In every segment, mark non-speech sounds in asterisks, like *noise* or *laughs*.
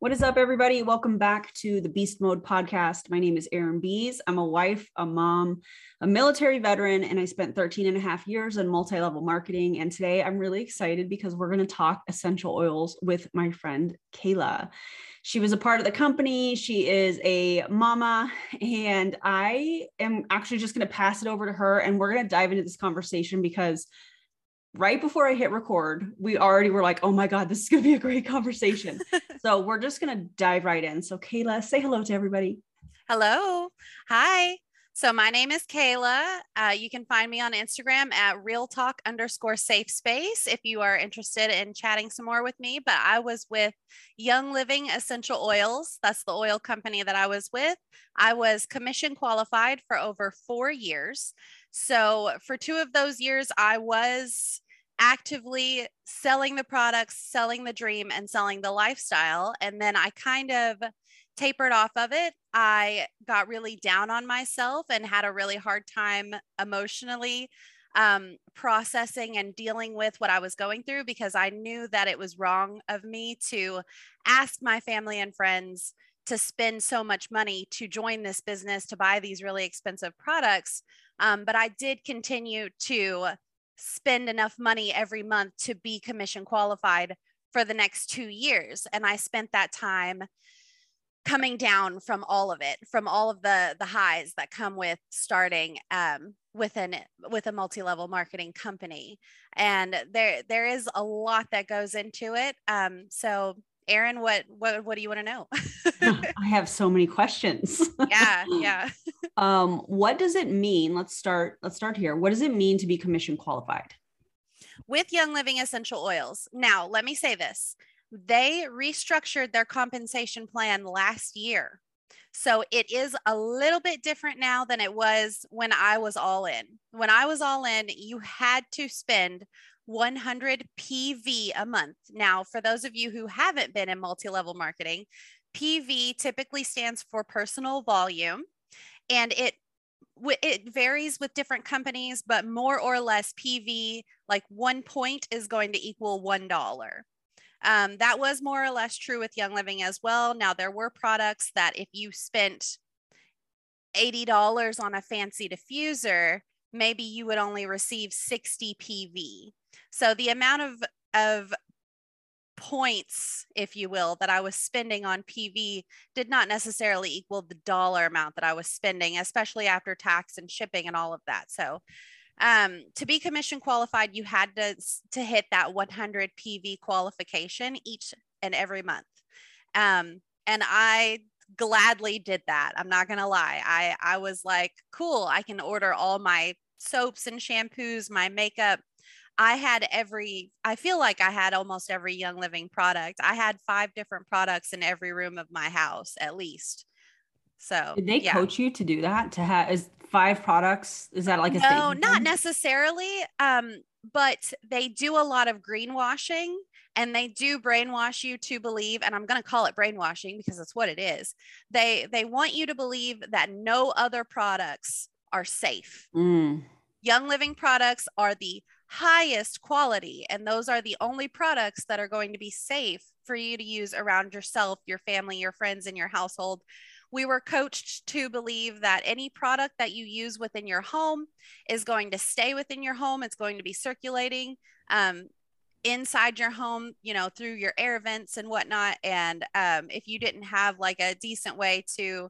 What is up, everybody? Welcome back to the Beast Mode podcast. My name is Erin Bees. I'm a wife, a mom, a military veteran, and I spent 13 and a half years in multi level marketing. And today I'm really excited because we're going to talk essential oils with my friend Kayla. She was a part of the company. She is a mama, and I am actually just going to pass it over to her and we're going to dive into this conversation because right before I hit record, we already were like, oh my God, this is going to be a great conversation. *laughs* so we're just going to dive right in. So, Kayla, say hello to everybody. Hello. Hi. So my name is Kayla. Uh, you can find me on Instagram at real talk underscore safe space if you are interested in chatting some more with me. But I was with Young Living Essential Oils. That's the oil company that I was with. I was commission qualified for over four years. So for two of those years, I was actively selling the products, selling the dream, and selling the lifestyle. And then I kind of tapered off of it. I got really down on myself and had a really hard time emotionally um, processing and dealing with what I was going through because I knew that it was wrong of me to ask my family and friends to spend so much money to join this business to buy these really expensive products. Um, but I did continue to spend enough money every month to be commission qualified for the next two years. And I spent that time coming down from all of it from all of the the highs that come with starting um, with an with a multi-level marketing company and there there is a lot that goes into it um, so Erin, what what what do you want to know? *laughs* I have so many questions. yeah, *laughs* yeah. um, what does it mean? Let's start. Let's start here. What does it mean to be commission qualified? With Young Living Essential Oils. Now, let me say this: they restructured their compensation plan last year. So it is a little bit different now than it was when I was all in. When I was all in, you had to spend 100 PV a month. Now, for those of you who haven't been in multi level marketing, PV typically stands for personal volume and it it varies with different companies, but more or less PV, like one point is going to equal $1. Um, that was more or less true with Young Living as well. Now, there were products that if you spent $80 on a fancy diffuser, maybe you would only receive 60 PV. So the amount of, of points, if you will, that I was spending on PV did not necessarily equal the dollar amount that I was spending, especially after tax and shipping and all of that. So um, to be commission qualified, you had to, to hit that 100 PV qualification each and every month. Um, and I gladly did that. I'm not going to lie. I, I was like, cool, I can order all my soaps and shampoos, my makeup. I had every, I feel like I had almost every Young Living product. I had five different products in every room of my house, at least. So did they yeah. coach you to do that? To have is five products? Is that like a no? Not necessarily. Um, but they do a lot of greenwashing and they do brainwash you to believe and i'm going to call it brainwashing because that's what it is they they want you to believe that no other products are safe mm. young living products are the highest quality and those are the only products that are going to be safe for you to use around yourself your family your friends in your household we were coached to believe that any product that you use within your home is going to stay within your home. It's going to be circulating um, inside your home, you know, through your air vents and whatnot. And um, if you didn't have like a decent way to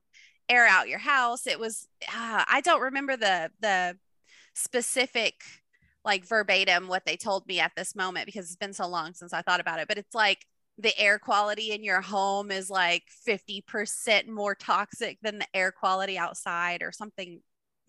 air out your house, it was, uh, I don't remember the, the specific like verbatim what they told me at this moment because it's been so long since I thought about it, but it's like the air quality in your home is like 50% more toxic than the air quality outside or something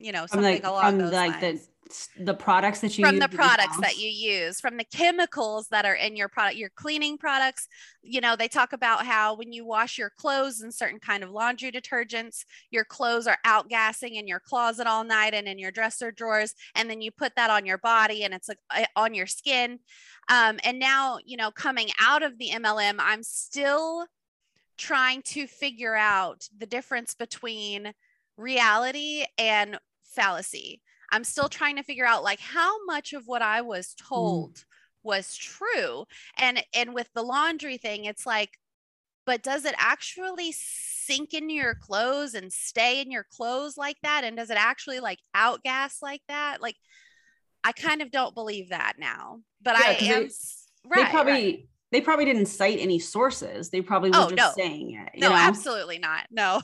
you know something like, along those like lines. the the products that you from the products that you use from the chemicals that are in your product your cleaning products. You know they talk about how when you wash your clothes in certain kind of laundry detergents your clothes are outgassing in your closet all night and in your dresser drawers and then you put that on your body and it's like eh, on your skin. Um, and now you know coming out of the mlm i'm still trying to figure out the difference between reality and fallacy. I'm still trying to figure out like how much of what I was mm. told mm. was true. And and with the laundry thing, it's like, but does it actually sink into your clothes and stay in your clothes like that? And does it actually like outgas like that? Like, I kind of don't believe that now, but yeah, I am. They, right, they probably right. they probably didn't cite any sources. They probably were oh, just no. saying it. no, know? absolutely not. No.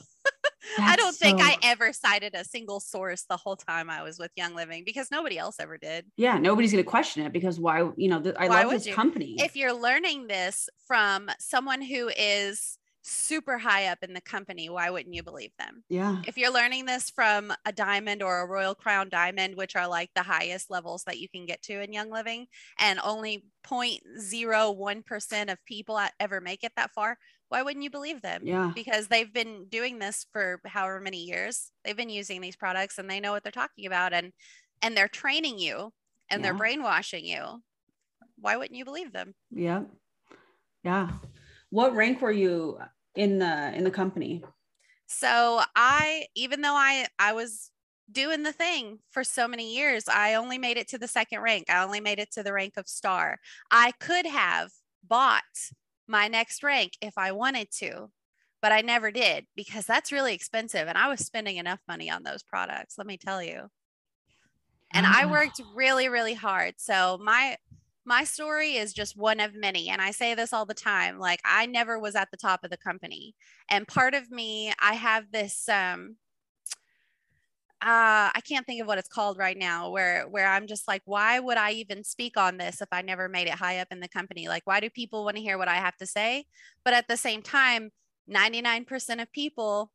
I don't so... think I ever cited a single source the whole time I was with Young Living because nobody else ever did. Yeah, nobody's going to question it because why? You know, I why love this you? company. If you're learning this from someone who is super high up in the company, why wouldn't you believe them? Yeah. If you're learning this from a diamond or a Royal Crown diamond, which are like the highest levels that you can get to in Young Living, and only 0.01% of people ever make it that far, why wouldn't you believe them? Yeah. Because they've been doing this for however many years. They've been using these products and they know what they're talking about and and they're training you and yeah. they're brainwashing you. Why wouldn't you believe them? Yeah. Yeah. What rank were you uh, in the in the company? So I even though I I was doing the thing for so many years, I only made it to the second rank. I only made it to the rank of star. I could have bought my next rank if I wanted to, but I never did because that's really expensive. And I was spending enough money on those products, let me tell you. And I worked really, really hard. So my my story is just one of many and i say this all the time like i never was at the top of the company and part of me i have this um uh, I can't think of what it's called right now, where where I'm just like, why would I even speak on this if I never made it high up in the company? Like, why do people want to hear what I have to say? But at the same time, 99% of people,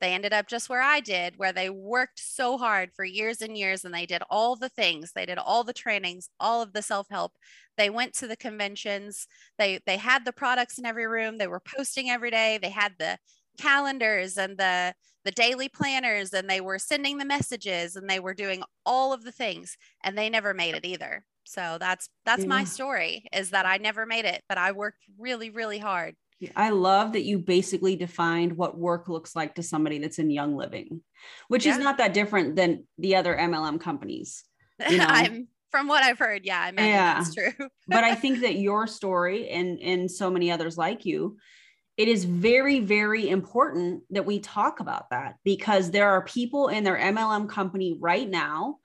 they ended up just where I did, where they worked so hard for years and years and they did all the things, they did all the trainings, all of the self-help. They went to the conventions, they they had the products in every room, they were posting every day, they had the calendars and the the daily planners and they were sending the messages and they were doing all of the things and they never made it either so that's that's yeah. my story is that i never made it but i worked really really hard i love that you basically defined what work looks like to somebody that's in young living which yeah. is not that different than the other mlm companies *laughs* you know? i'm from what i've heard yeah i mean yeah. that's true but i think *laughs* that your story and and so many others like you it is very, very important that we talk about that because there are people in their MLM company right now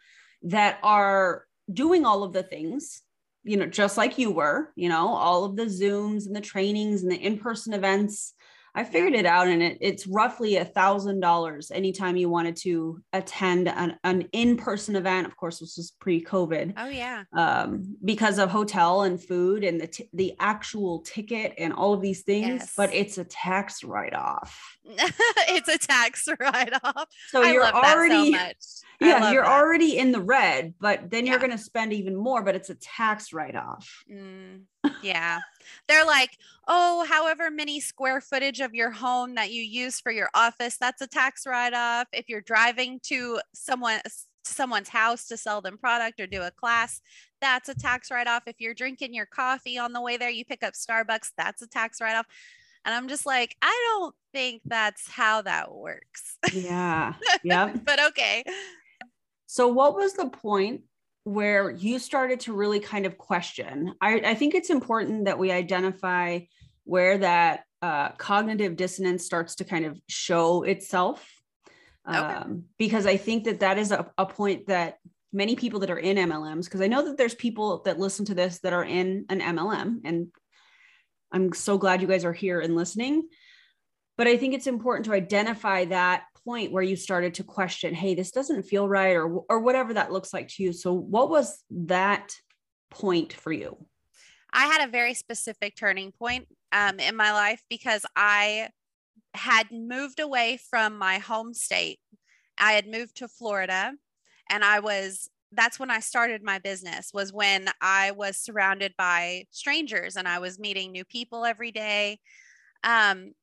that are doing all of the things, you know, just like you were, you know, all of the Zooms and the trainings and the in person events I figured it out and it, it's roughly a thousand dollars anytime you wanted to attend an, an in-person event. Of course, this was pre-COVID. Oh yeah. Um, because of hotel and food and the, t- the actual ticket and all of these things, yes. but it's a tax write-off. *laughs* it's a tax *laughs* write-off. So I you're already, so yeah, you're that. already in the red, but then you're going to spend even more, but it's a tax write-off. Mm, yeah. They're like, oh, however many square footage of your home that you use for your office, that's a tax write-off. If you're driving to someone someone's house to sell them product or do a class, that's a tax write-off. If you're drinking your coffee on the way there, you pick up Starbucks, that's a tax write-off. And I'm just like, I don't think that's how that works. Yeah. *laughs* Yeah. but okay. So what was the point where you started to really kind of question. I, I think it's important that we identify where that uh, cognitive dissonance starts to kind of show itself. Okay. Um, because I think that that is a, a point that many people that are in MLMs, because I know that there's people that listen to this that are in an MLM, and I'm so glad you guys are here and listening. But I think it's important to identify that point where you started to question, hey, this doesn't feel right, or or whatever that looks like to you. So what was that point for you? I had a very specific turning point um, in my life because I had moved away from my home state. I had moved to Florida and I was that's when I started my business was when I was surrounded by strangers and I was meeting new people every day. Um,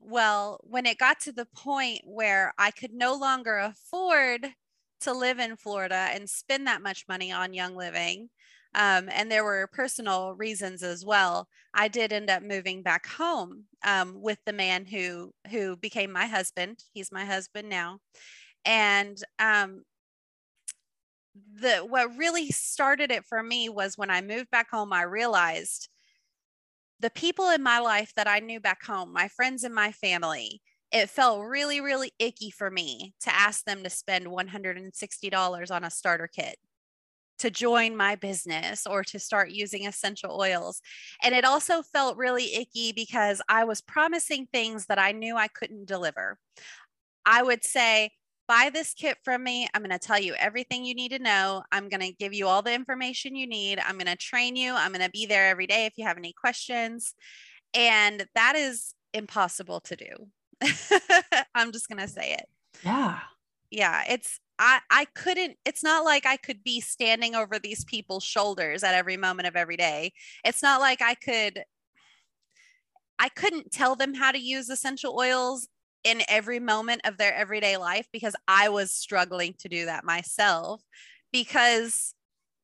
well, when it got to the point where I could no longer afford to live in Florida and spend that much money on Young Living, um, and there were personal reasons as well. I did end up moving back home um, with the man who who became my husband. He's my husband now, and um, the what really started it for me was when I moved back home. I realized the people in my life that I knew back home, my friends and my family, it felt really, really icky for me to ask them to spend $160 on a starter kit to join my business or to start using essential oils. And it also felt really icky because I was promising things that I knew I couldn't deliver. I would say, buy this kit from me. I'm going to tell you everything you need to know. I'm going to give you all the information you need. I'm going to train you. I'm going to be there every day if you have any questions. And that is impossible to do. *laughs* I'm just going to say it. Yeah. Yeah, it's I I couldn't it's not like I could be standing over these people's shoulders at every moment of every day. It's not like I could I couldn't tell them how to use essential oils in every moment of their everyday life because I was struggling to do that myself. Because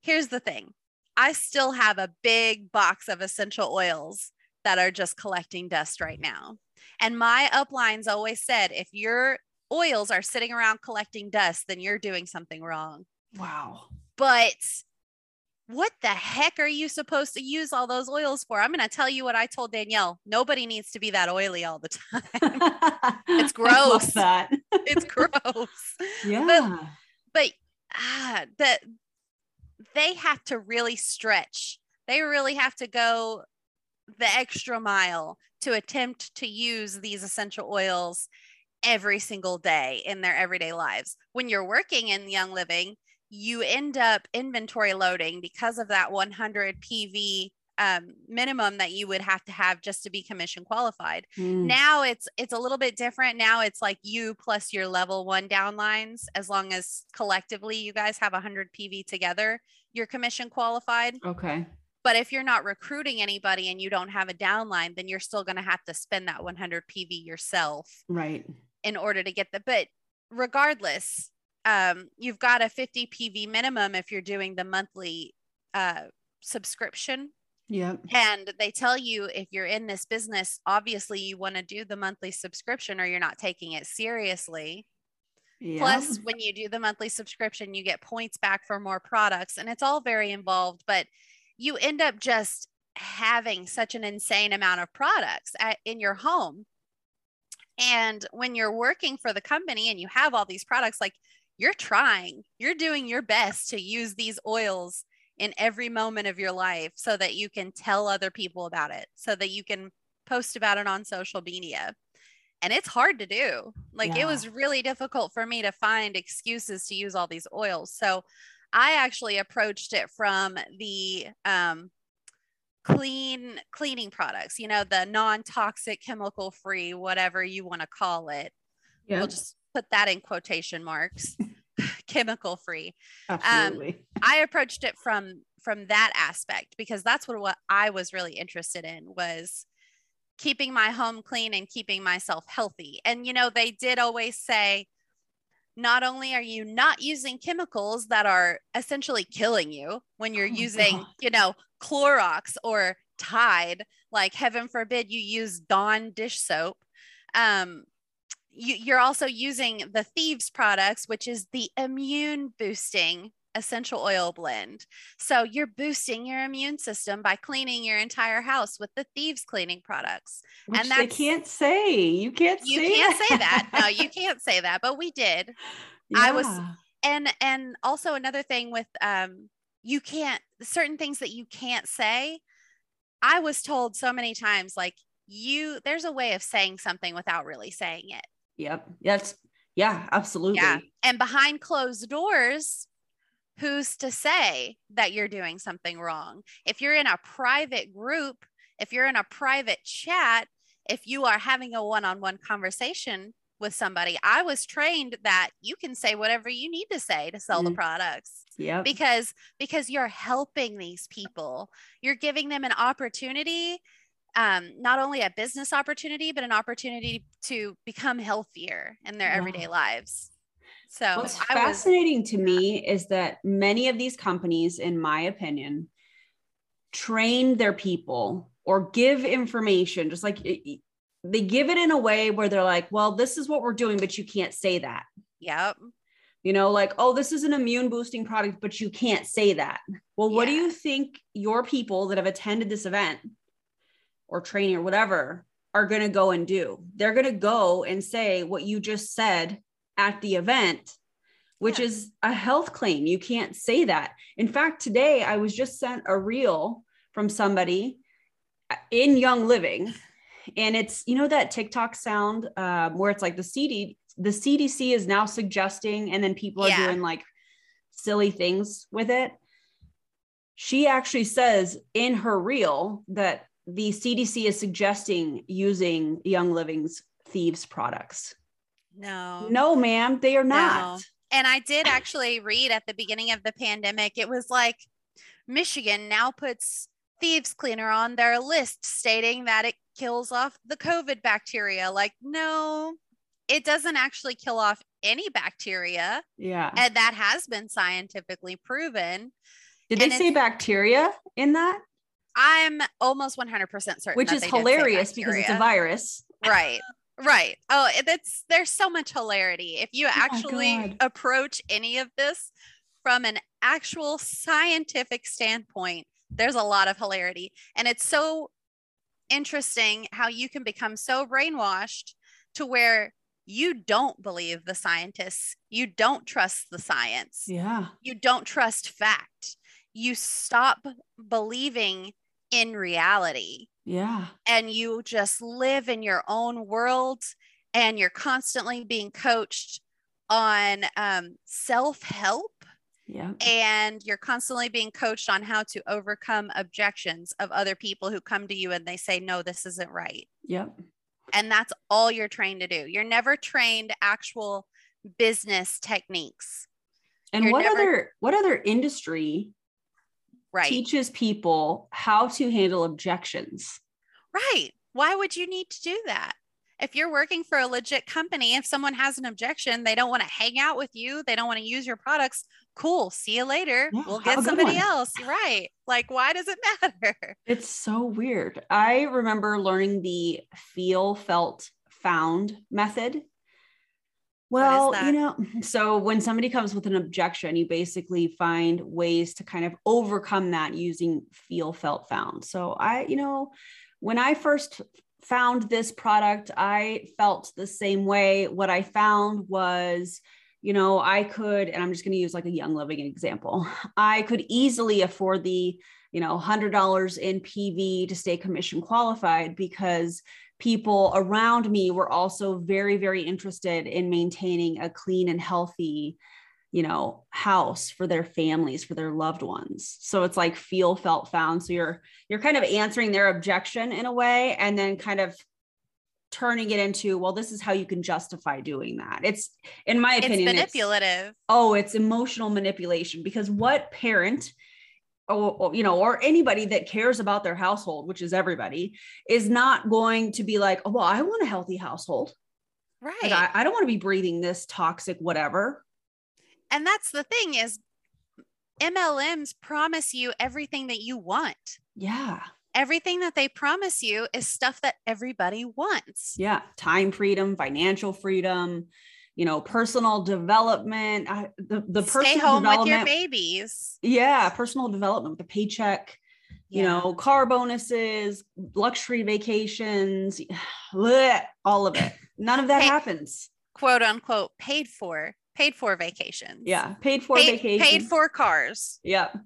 here's the thing I still have a big box of essential oils that are just collecting dust right now. And my uplines always said if your oils are sitting around collecting dust, then you're doing something wrong. Wow. But what the heck are you supposed to use all those oils for? I'm going to tell you what I told Danielle. Nobody needs to be that oily all the time. it's *laughs* gross. that. it's *laughs* gross. Yeah. But, but ah, that they have to really stretch. They really have to go the extra mile to attempt to use these essential oils every single day in their everyday lives. When you're working in Young Living, you end up inventory loading because of that 100 PV um, minimum that you would have to have just to be commission qualified. Mm. Now it's it's a little bit different. Now it's like you plus your level one downlines. As long as collectively you guys have 100 PV together, you're commission qualified. Okay. But if you're not recruiting anybody and you don't have a downline, then you're still going to have to spend that 100 PV yourself. Right in order to get the but regardless um, you've got a 50 pv minimum if you're doing the monthly uh, subscription. Yeah. And they tell you if you're in this business obviously you want to do the monthly subscription or you're not taking it seriously. Yeah. plus when you do the monthly subscription you get points back for more products and it's all very involved but you end up just having such an insane amount of products at, in your home. And when you're working for the company and you have all these products, like you're trying, you're doing your best to use these oils in every moment of your life so that you can tell other people about it, so that you can post about it on social media. And it's hard to do. Like yeah. it was really difficult for me to find excuses to use all these oils. So I actually approached it from the um, clean cleaning products, you know, the non-toxic, chemical free, whatever you want to call it. Yeah. We'll just put that in quotation marks. *laughs* chemical free. Absolutely. Um, I approached it from from that aspect because that's what, what I was really interested in was keeping my home clean and keeping myself healthy. And you know, they did always say not only are you not using chemicals that are essentially killing you when you're oh using, God. you know, Clorox or Tide, like heaven forbid you use Dawn dish soap. Um, you, you're also using the Thieves products, which is the immune boosting essential oil blend. So you're boosting your immune system by cleaning your entire house with the Thieves cleaning products. Which and that's, they can't say. You can't you say can't that. say that. No, you can't say that, but we did. Yeah. *laughs* I was and and also another thing with um you can't certain things that you can't say. I was told so many times like you there's a way of saying something without really saying it. Yep. That's yeah, absolutely. Yeah. And behind closed doors, who's to say that you're doing something wrong? If you're in a private group, if you're in a private chat, if you are having a one on one conversation with somebody, I was trained that you can say whatever you need to say to sell mm. the products. Yeah. Because because you're helping these people. You're giving them an opportunity um, not only a business opportunity, but an opportunity to become healthier in their yeah. everyday lives. So what's I fascinating was, to me is that many of these companies, in my opinion, train their people or give information just like it, they give it in a way where they're like, well, this is what we're doing, but you can't say that. Yep. You know, like, oh, this is an immune boosting product, but you can't say that. Well, yeah. what do you think your people that have attended this event or training or whatever are going to go and do. They're going to go and say what you just said at the event, which yeah. is a health claim. You can't say that. In fact, today I was just sent a reel from somebody in Young Living. And it's, you know, that TikTok sound um, where it's like the CD, the CDC is now suggesting, and then people are yeah. doing like silly things with it. She actually says in her reel that the CDC is suggesting using Young Living's thieves products. No. No, ma'am, they are not. No. And I did actually read at the beginning of the pandemic, it was like Michigan now puts thieves cleaner on their list stating that it kills off the COVID bacteria. Like, no, it doesn't actually kill off any bacteria. Yeah. And that has been scientifically proven. Did and they say bacteria in that? I'm almost 100% certain. Which is hilarious because it's a virus. Right. Right. Oh, that's there's so much hilarity. If you oh actually approach any of this from an actual scientific standpoint, there's a lot of hilarity. And it's so interesting how you can become so brainwashed to where you don't believe the scientists, you don't trust the science. Yeah. You don't trust fact. You stop believing in reality. Yeah. And you just live in your own world and you're constantly being coached on um, self help. Yeah. And you're constantly being coached on how to overcome objections of other people who come to you and they say, no, this isn't right. Yep. And that's all you're trained to do. You're never trained actual business techniques. And you're what never- other what other industry right. teaches people how to handle objections. Right. Why would you need to do that? If you're working for a legit company, if someone has an objection, they don't want to hang out with you, they don't want to use your products, cool. See you later. Yeah, we'll get somebody else. Right. Like, why does it matter? *laughs* It's so weird. I remember learning the feel, felt, found method well, you know, *laughs* so when somebody comes with an objection, you basically find ways to kind of overcome that using feel, felt, found. So I, you know, when I first found this product, I felt the same way. What I found was, you know, I could, and I'm just going to use like a young living example, I could easily afford the, you know, $100 in PV to stay commission qualified because people around me were also very very interested in maintaining a clean and healthy you know house for their families for their loved ones. So it's like feel felt found. So you're you're kind of answering their objection in a way and then kind of turning it into well this is how you can justify doing that it's in my opinion it's manipulative it's, oh it's emotional manipulation because what parent or, you know, or anybody that cares about their household, which is everybody, is not going to be like, oh, well, I want a healthy household. Right. Like, I, I don't want to be breathing this toxic whatever. And that's the thing is MLMs promise you everything that you want. Yeah. Everything that they promise you is stuff that everybody wants. Yeah. Time freedom, financial freedom, you know, personal development, uh, the, the Stay personal home with your babies. Yeah, personal development, the paycheck, yeah. you know, car bonuses, luxury vacations, *sighs* bleh, all of it. None of that happens. Quote unquote paid for, paid for vacations. Yeah, paid for paid, vacations. Paid for cars. Yep.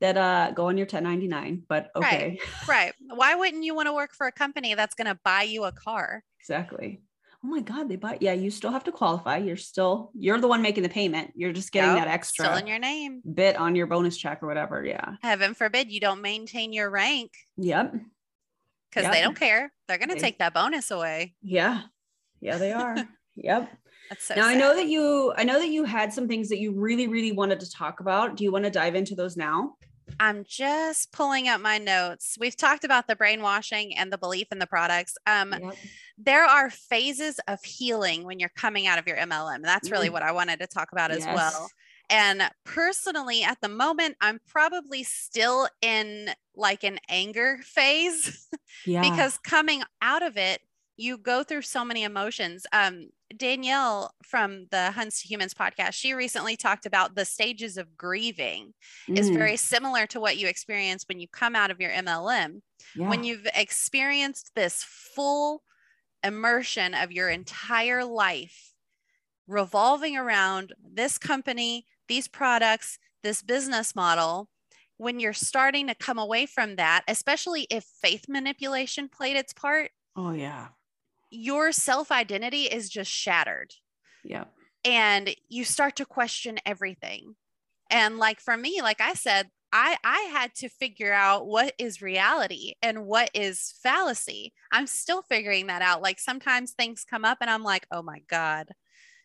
That uh go on your 1099, but okay. Right. right. Why wouldn't you want to work for a company that's going to buy you a car? Exactly oh my god they buy yeah you still have to qualify you're still you're the one making the payment you're just getting yep, that extra still in your name bit on your bonus check or whatever yeah heaven forbid you don't maintain your rank yep because yep. they don't care they're going to take that bonus away yeah yeah they are *laughs* yep so now sad. I know that you I know that you had some things that you really really wanted to talk about. Do you want to dive into those now? I'm just pulling up my notes. We've talked about the brainwashing and the belief in the products. Um, yep. There are phases of healing when you're coming out of your MLM. That's really mm. what I wanted to talk about yes. as well. And personally, at the moment, I'm probably still in like an anger phase *laughs* yeah. because coming out of it, you go through so many emotions. Um, Danielle from the Huns to Humans podcast, she recently talked about the stages of grieving mm. is very similar to what you experience when you come out of your MLM. Yeah. When you've experienced this full immersion of your entire life revolving around this company, these products, this business model, when you're starting to come away from that, especially if faith manipulation played its part. Oh, yeah. Your self identity is just shattered. Yeah. And you start to question everything. And like for me, like I said, I I had to figure out what is reality and what is fallacy. I'm still figuring that out. Like sometimes things come up and I'm like, "Oh my god.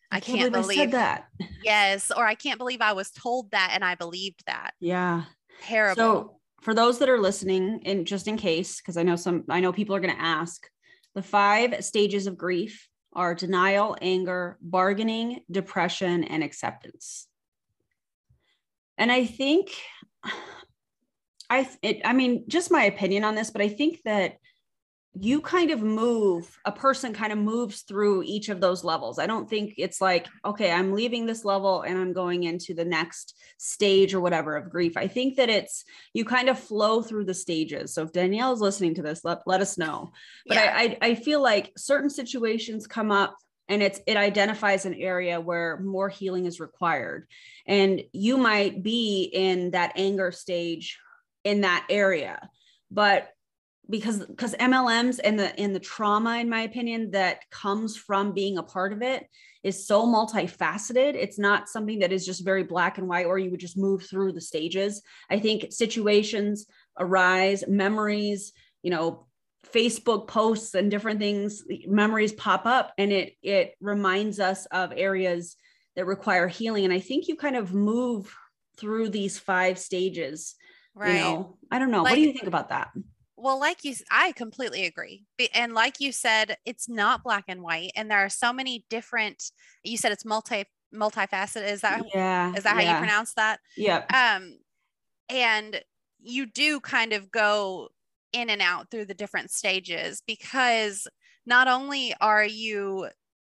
I, I can't, can't, believe, believe that." Yes, or I can't believe I was told that and I believed that. Yeah. Terrible. So, for those that are listening and just in case because I know some I know people are going to ask, the five stages of grief are denial, anger, bargaining, depression, and acceptance. And I think *sighs* I it, I mean, just my opinion on this, but I think that you kind of move a person kind of moves through each of those levels. I don't think it's like, okay, I'm leaving this level and I'm going into the next stage or whatever of grief. I think that it's you kind of flow through the stages. So if Danielle is listening to this, let, let us know. But yeah. I, I I feel like certain situations come up and it's it identifies an area where more healing is required and you might be in that anger stage in that area but because because MLMs and the and the trauma in my opinion that comes from being a part of it is so multifaceted it's not something that is just very black and white or you would just move through the stages i think situations arise memories you know Facebook posts and different things, memories pop up and it it reminds us of areas that require healing. And I think you kind of move through these five stages. Right. You know, I don't know. Like, what do you think about that? Well, like you, I completely agree. And like you said, it's not black and white, and there are so many different. You said it's multi multifaceted. Is that yeah? Is that yeah. how you pronounce that? Yeah. Um, and you do kind of go in and out through the different stages because not only are you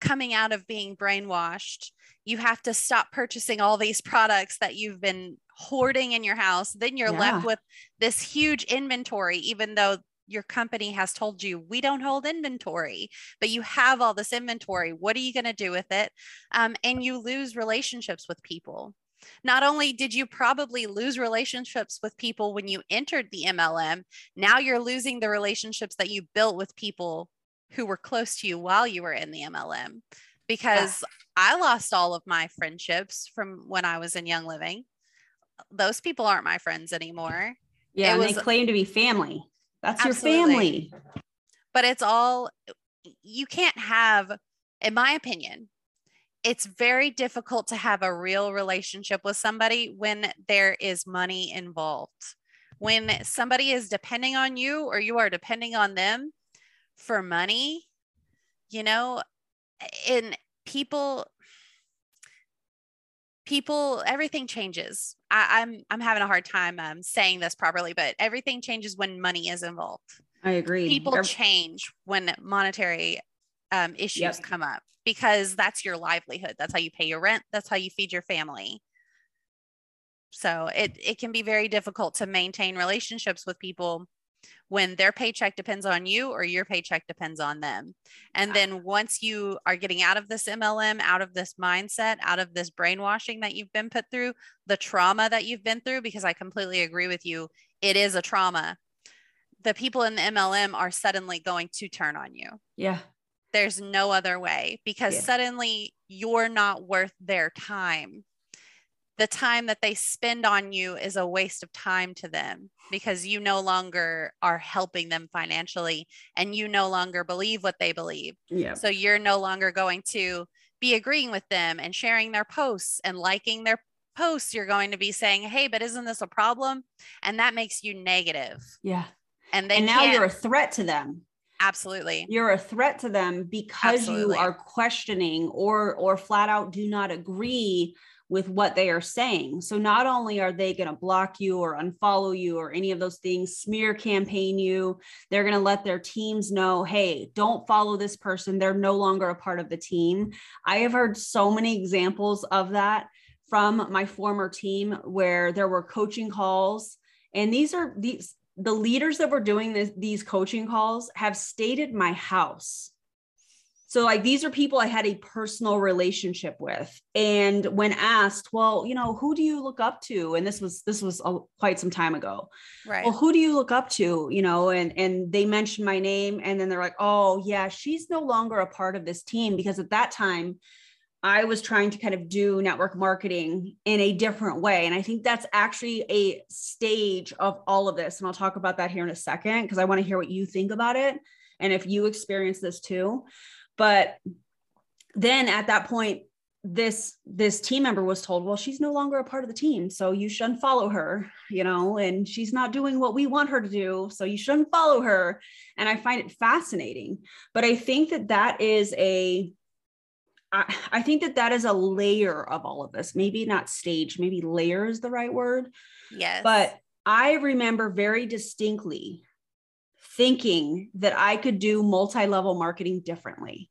coming out of being brainwashed, you have to stop purchasing all these products that you've been hoarding in your house. Then you're yeah. left with this huge inventory, even though your company has told you we don't hold inventory, but you have all this inventory. What are you going to do with it? Um, and you lose relationships with people. Not only did you probably lose relationships with people when you entered the MLM, now you're losing the relationships that you built with people who were close to you while you were in the MLM. Because I lost all of my friendships from when I was in Young Living. Those people aren't my friends anymore. Yeah, was, they claim to be family. That's absolutely. your family. But it's all you can't have, in my opinion, it's very difficult to have a real relationship with somebody when there is money involved. When somebody is depending on you or you are depending on them for money, you know, and people people everything changes I, am I'm, I'm having a hard time um, saying this properly but everything changes when money is involved i agree people Every- change when monetary um, issues yep. come up because that's your livelihood. That's how you pay your rent. That's how you feed your family. So it, it can be very difficult to maintain relationships with people when their paycheck depends on you or your paycheck depends on them. And then once you are getting out of this MLM, out of this mindset, out of this brainwashing that you've been put through, the trauma that you've been through, because I completely agree with you, it is a trauma. The people in the MLM are suddenly going to turn on you. Yeah there's no other way because yeah. suddenly you're not worth their time. The time that they spend on you is a waste of time to them because you no longer are helping them financially and you no longer believe what they believe. Yeah. So you're no longer going to be agreeing with them and sharing their posts and liking their posts. You're going to be saying, "Hey, but isn't this a problem?" And that makes you negative. Yeah. And they and now you're a threat to them Absolutely. You're a threat to them because Absolutely. you are questioning or or flat out do not agree with what they are saying. So not only are they going to block you or unfollow you or any of those things, smear campaign you, they're going to let their teams know, hey, don't follow this person. They're no longer a part of the team. I have heard so many examples of that from my former team where there were coaching calls. And these are these the leaders that were doing this, these coaching calls have stayed at my house so, like, these are people I had a personal relationship with. And when asked, well, you know, who do you look up to? And this was, this was a, quite some time ago. Right. Well, who do you look up to? You know, and, and they mentioned my name. And then they're like, oh, yeah, she's no longer a part of this team because at that time, I was trying to kind of do network marketing in a different way. And I think that's actually a stage of all of this. And I'll talk about that here in a second because I want to hear what you think about it. And if you experience this too. But then at that point, this this team member was told well she's no longer a part of the team so you shouldn't follow her you know and she's not doing what we want her to do so you shouldn't follow her. And i find it fascinating. But i think that that is a I, I think that that is a layer of all of this. Maybe not stage maybe layer is the right word. Yes. But i remember very distinctly thinking that I could do multi level marketing differently.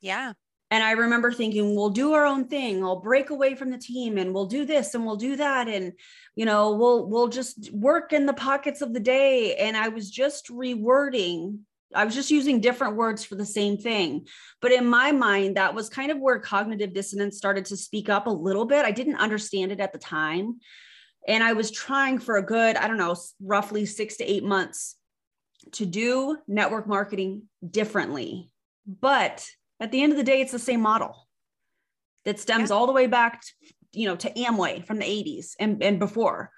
Yeah. And I remember thinking, we'll do our own thing. I'll break away from the team and we'll do this and we'll do that. And, you know, we'll, we'll just work in the pockets of the day. And I was just rewording. I was just using different words for the same thing. But in my mind, that was kind of where cognitive dissonance started to speak up a little bit. I didn't understand it at the time. And I was trying for a good, I don't know, roughly six to eight months to do network marketing differently. But at the end of the day, it's the same model that stems yeah. all the way back, to, you know, to Amway from the 80s and, and before.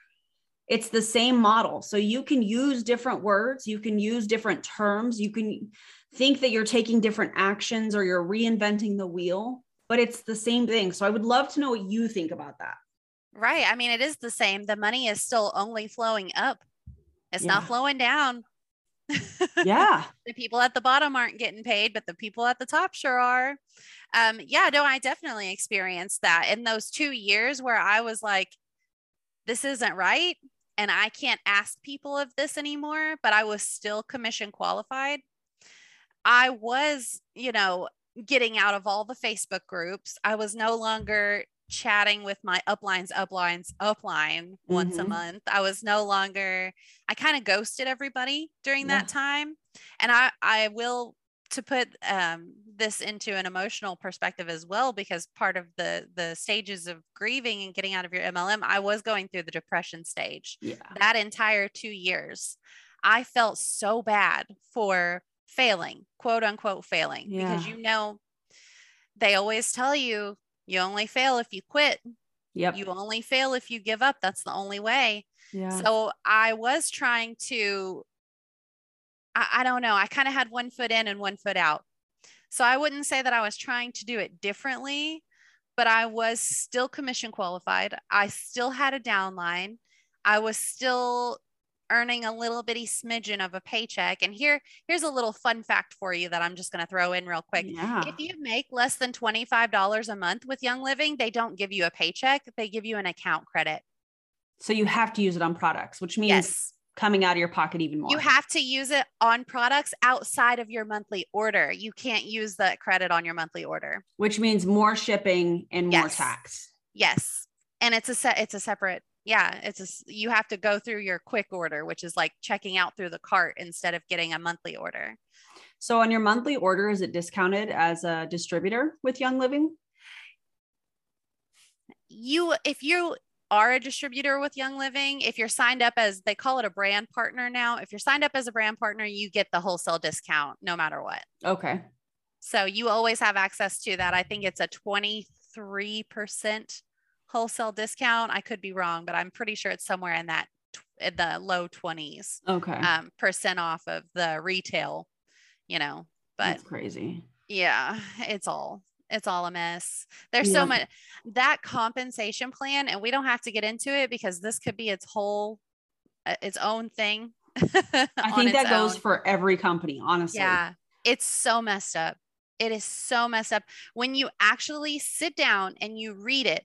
It's the same model. So you can use different words, you can use different terms, you can think that you're taking different actions or you're reinventing the wheel, but it's the same thing. So I would love to know what you think about that. Right. I mean, it is the same. The money is still only flowing up. It's yeah. not flowing down yeah. *laughs* the people at the bottom aren't getting paid, but the people at the top sure are. Um, yeah, no, I definitely experienced that in those two years where I was like, this isn't right. And I can't ask people of this anymore, but I was still commission qualified. I was, you know, getting out of all the Facebook groups. I was no longer chatting with my uplines, uplines, upline once mm-hmm. a month. I was no longer, I kind of ghosted everybody during yeah. that time. And I, I will to put um, this into an emotional perspective as well, because part of the the stages of grieving and getting out of your MLM, I was going through the depression stage. Yeah. That entire two years, I felt so bad for failing, quote unquote failing, yeah. because you know they always tell you you only fail if you quit. Yep. You only fail if you give up. That's the only way. Yeah. So I was trying to, I, I don't know, I kind of had one foot in and one foot out. So I wouldn't say that I was trying to do it differently, but I was still commission qualified. I still had a downline. I was still earning a little bitty smidgen of a paycheck. And here, here's a little fun fact for you that I'm just going to throw in real quick. Yeah. If you make less than $25 a month with Young Living, they don't give you a paycheck, they give you an account credit. So you have to use it on products, which means yes. coming out of your pocket even more. You have to use it on products outside of your monthly order. You can't use that credit on your monthly order, which means more shipping and yes. more tax. Yes. And it's a set, it's a separate yeah it's a, you have to go through your quick order which is like checking out through the cart instead of getting a monthly order. So on your monthly order is it discounted as a distributor with young living? You if you are a distributor with young living if you're signed up as they call it a brand partner now if you're signed up as a brand partner you get the wholesale discount no matter what. Okay. So you always have access to that. I think it's a 23% wholesale discount. I could be wrong, but I'm pretty sure it's somewhere in that in the low 20s okay um, percent off of the retail you know but that's crazy yeah it's all it's all a mess there's yeah. so much that compensation plan and we don't have to get into it because this could be its whole uh, its own thing *laughs* i think that goes own. for every company honestly yeah it's so messed up it is so messed up when you actually sit down and you read it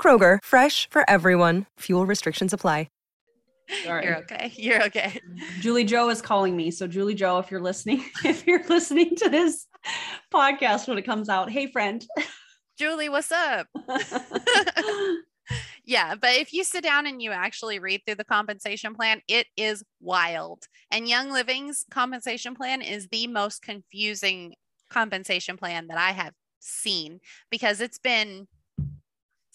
Kroger, fresh for everyone. Fuel restrictions apply. Sorry. You're okay. You're okay. *laughs* Julie Joe is calling me. So Julie Joe, if you're listening, *laughs* if you're listening to this podcast when it comes out, hey friend. Julie, what's up? *laughs* yeah, but if you sit down and you actually read through the compensation plan, it is wild. And Young Living's compensation plan is the most confusing compensation plan that I have seen because it's been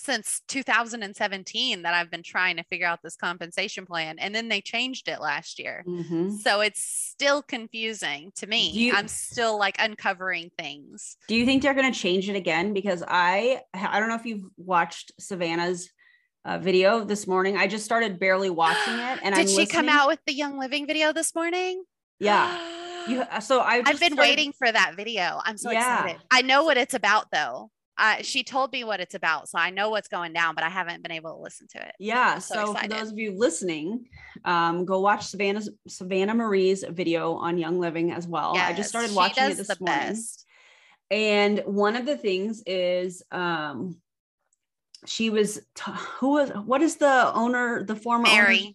since 2017 that I've been trying to figure out this compensation plan. And then they changed it last year. Mm-hmm. So it's still confusing to me. You, I'm still like uncovering things. Do you think they're going to change it again? Because I, I don't know if you've watched Savannah's uh, video this morning. I just started barely watching it. *gasps* And did I'm she listening. come out with the Young Living video this morning? Yeah. *gasps* You, uh, so I have been started, waiting for that video. I'm so yeah. excited. I know what it's about though. Uh, she told me what it's about, so I know what's going down, but I haven't been able to listen to it. Yeah. So, so for those of you listening, um, go watch Savannah's Savannah Marie's video on Young Living as well. Yes, I just started watching it this morning. Best. And one of the things is um, she was t- who was what is the owner, the former Mary. Owner?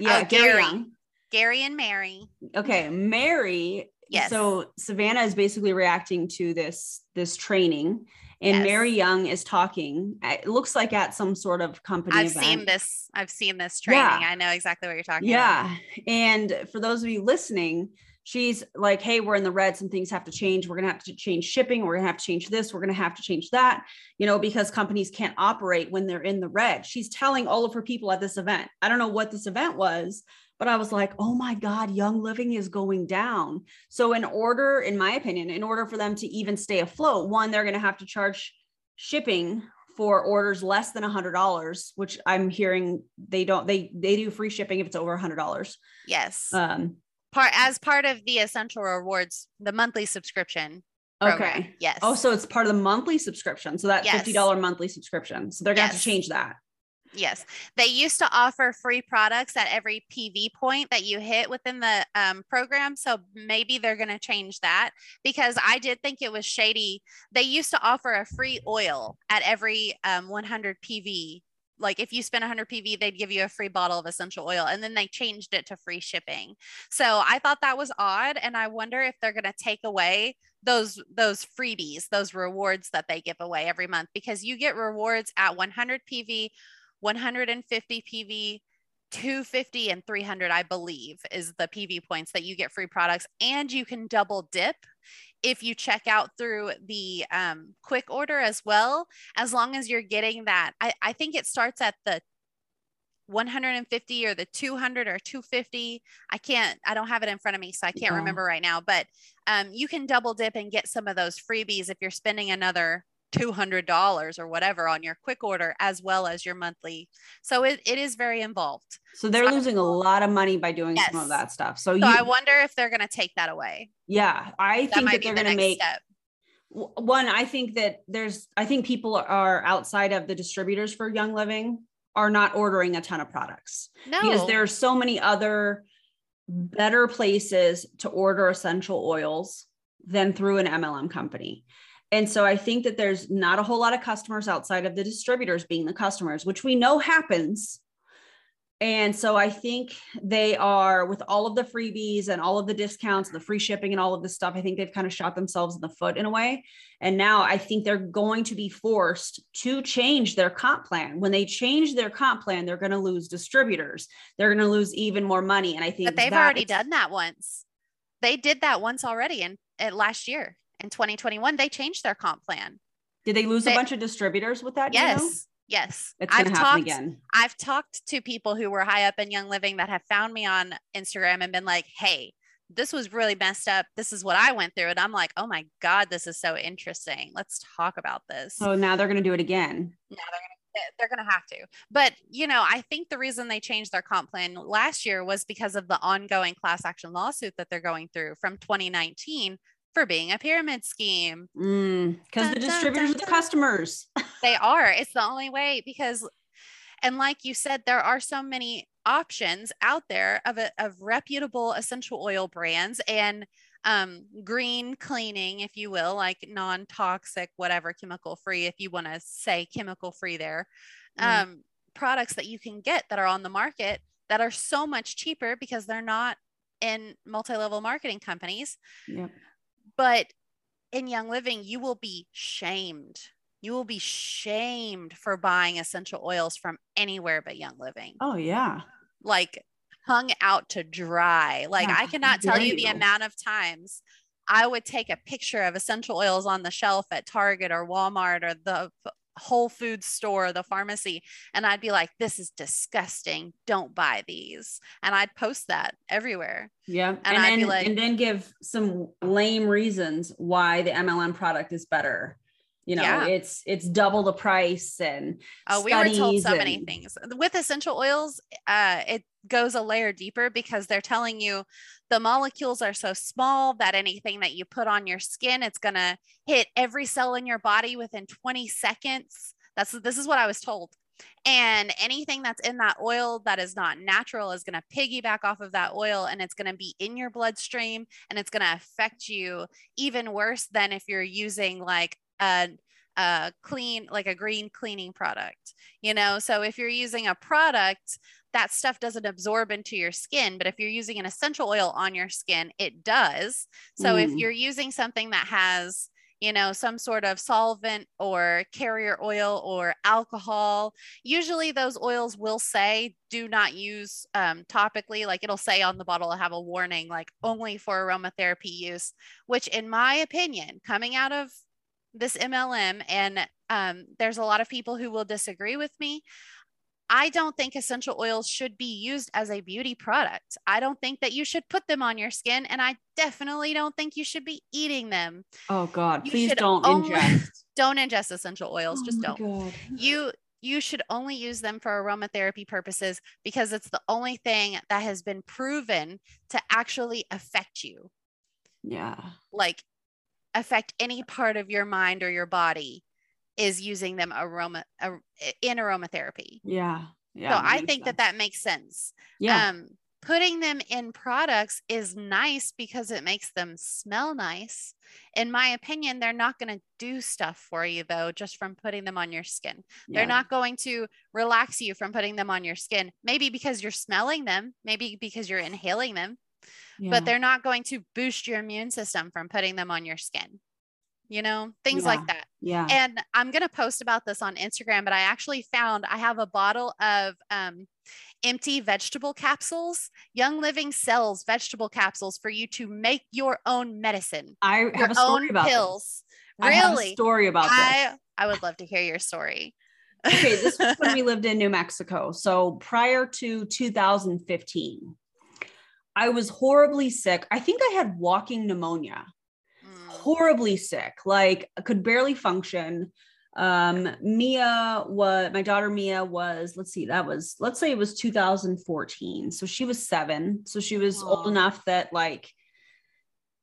Yeah, oh, Gary. Gary. Gary and Mary. Okay, Mary. Yes. So Savannah is basically reacting to this this training and yes. Mary Young is talking. It looks like at some sort of company. I've event. seen this. I've seen this training. Yeah. I know exactly what you're talking yeah. about. Yeah. And for those of you listening, she's like, Hey, we're in the red. Some things have to change. We're going to have to change shipping. We're going to have to change this. We're going to have to change that, you know, because companies can't operate when they're in the red. She's telling all of her people at this event. I don't know what this event was, but I was like, oh my God, Young Living is going down. So, in order, in my opinion, in order for them to even stay afloat, one, they're going to have to charge shipping for orders less than a hundred dollars, which I'm hearing they don't they they do free shipping if it's over a hundred dollars. Yes. Um part as part of the essential rewards, the monthly subscription. Program. Okay. Yes. Oh, so it's part of the monthly subscription. So that yes. $50 monthly subscription. So they're gonna yes. have to change that. Yes. They used to offer free products at every PV point that you hit within the um, program. So maybe they're going to change that because I did think it was shady. They used to offer a free oil at every um, 100 PV. Like if you spend 100 PV, they'd give you a free bottle of essential oil and then they changed it to free shipping. So I thought that was odd. And I wonder if they're going to take away those those freebies those rewards that they give away every month because you get rewards at 100 pv 150 PV, 250 and 300 i believe is the pv points that you get free products. And you can double dip if you check out through the um, quick order as well as long as you're getting that. I, I think it starts at the 150 or the 200 or 250 i can't i don't have it in front of me so i can't yeah. remember right now but um, you can double dip and get some of those freebies if you're spending another $200 or whatever on your quick order as well as your monthly. So it, it is very involved. So they're so losing a lot of money by doing yes. some of that stuff. So, so you, I wonder if they're going to take that away. Yeah. I that think that they're the going to make step. one. I think that there's, I think people are outside of the distributors for Young Living are not ordering a ton of products no. because there are so many other better places to order essential oils than through an MLM company. And so I think that there's not a whole lot of customers outside of the distributors being the customers, which we know happens. And so I think they are with all of the freebies and all of the discounts, the free shipping and all of this stuff. I think they've kind of shot themselves in the foot in a way. And now I think they're going to be forced to change their comp plan. When they change their comp plan, they're going to lose distributors. They're going to lose even more money. And I think but they've already done that once. They did that once already in, in last year in 2021 they changed their comp plan. Did they lose they, a bunch of distributors with that yes you know? yes it's i've talked again. I've talked to people who were high up in young living that have found me on instagram and been like hey this was really messed up. This is what i went through. And i'm like oh my god this is so interesting. Let's talk about this. So now they're going to do it again. Now they're going to they're going to have to. But, you know, I think the reason they changed their comp plan last year was because of the ongoing class action lawsuit that they're going through from 2019 for being a pyramid scheme. Because mm, the distributors are the customers. *laughs* they are. It's the only way because, and like you said, there are so many options out there of, a, of reputable essential oil brands and um, green cleaning, if you will, like non toxic, whatever, chemical free, if you want to say chemical free there, mm. um, products that you can get that are on the market that are so much cheaper because they're not in multi level marketing companies. Yep. But in Young Living, you will be shamed. You will be shamed for buying essential oils from anywhere but Young Living. Oh, yeah. Like hung out to dry. Like yeah, I cannot tell you the amount of times I would take a picture of essential oils on the shelf at Target or Walmart or the Whole Foods store, the pharmacy, and I'd be like, this is disgusting. Don't buy these. And I'd post that everywhere. Yeah. And, and I'd then, be like, and then give some lame reasons why the MLM product is better you know yeah. it's it's double the price and oh we were told so and... many things with essential oils uh it goes a layer deeper because they're telling you the molecules are so small that anything that you put on your skin it's going to hit every cell in your body within 20 seconds that's this is what i was told and anything that's in that oil that is not natural is going to piggyback off of that oil and it's going to be in your bloodstream and it's going to affect you even worse than if you're using like a, a clean, like a green cleaning product, you know? So if you're using a product, that stuff doesn't absorb into your skin. But if you're using an essential oil on your skin, it does. So mm. if you're using something that has, you know, some sort of solvent or carrier oil or alcohol. Usually, those oils will say do not use um, topically. Like it'll say on the bottle, have a warning, like only for aromatherapy use, which, in my opinion, coming out of this MLM, and um, there's a lot of people who will disagree with me. I don't think essential oils should be used as a beauty product. I don't think that you should put them on your skin, and I definitely don't think you should be eating them. Oh God, you please don't only, ingest. *laughs* Don't ingest essential oils. Oh Just don't. God. You you should only use them for aromatherapy purposes because it's the only thing that has been proven to actually affect you. Yeah. Like affect any part of your mind or your body is using them aroma in aromatherapy. Yeah. Yeah. So I think sense. that that makes sense. Yeah. Um, putting them in products is nice because it makes them smell nice. In my opinion, they're not going to do stuff for you though, just from putting them on your skin. Yeah. They're not going to relax you from putting them on your skin. Maybe because you're smelling them, maybe because you're inhaling them, yeah. but they're not going to boost your immune system from putting them on your skin you know things yeah. like that yeah and i'm going to post about this on instagram but i actually found i have a bottle of um, empty vegetable capsules young living sells vegetable capsules for you to make your own medicine i have a story about pills this. really story about I, this i would love to hear your story okay this was when we *laughs* lived in new mexico so prior to 2015 I was horribly sick. I think I had walking pneumonia. Horribly sick, like could barely function. Um, Mia was my daughter Mia was, let's see, that was, let's say it was 2014. So she was seven. So she was old enough that like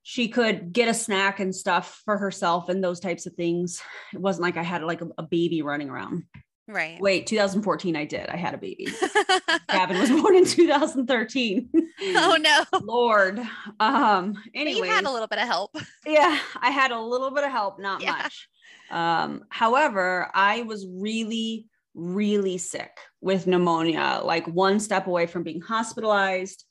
she could get a snack and stuff for herself and those types of things. It wasn't like I had like a, a baby running around. Right. Wait, 2014, I did. I had a baby. *laughs* Gavin was born in 2013. Oh no. Lord. Um, anyway. You had a little bit of help. Yeah, I had a little bit of help, not yeah. much. Um, however, I was really, really sick with pneumonia, like one step away from being hospitalized.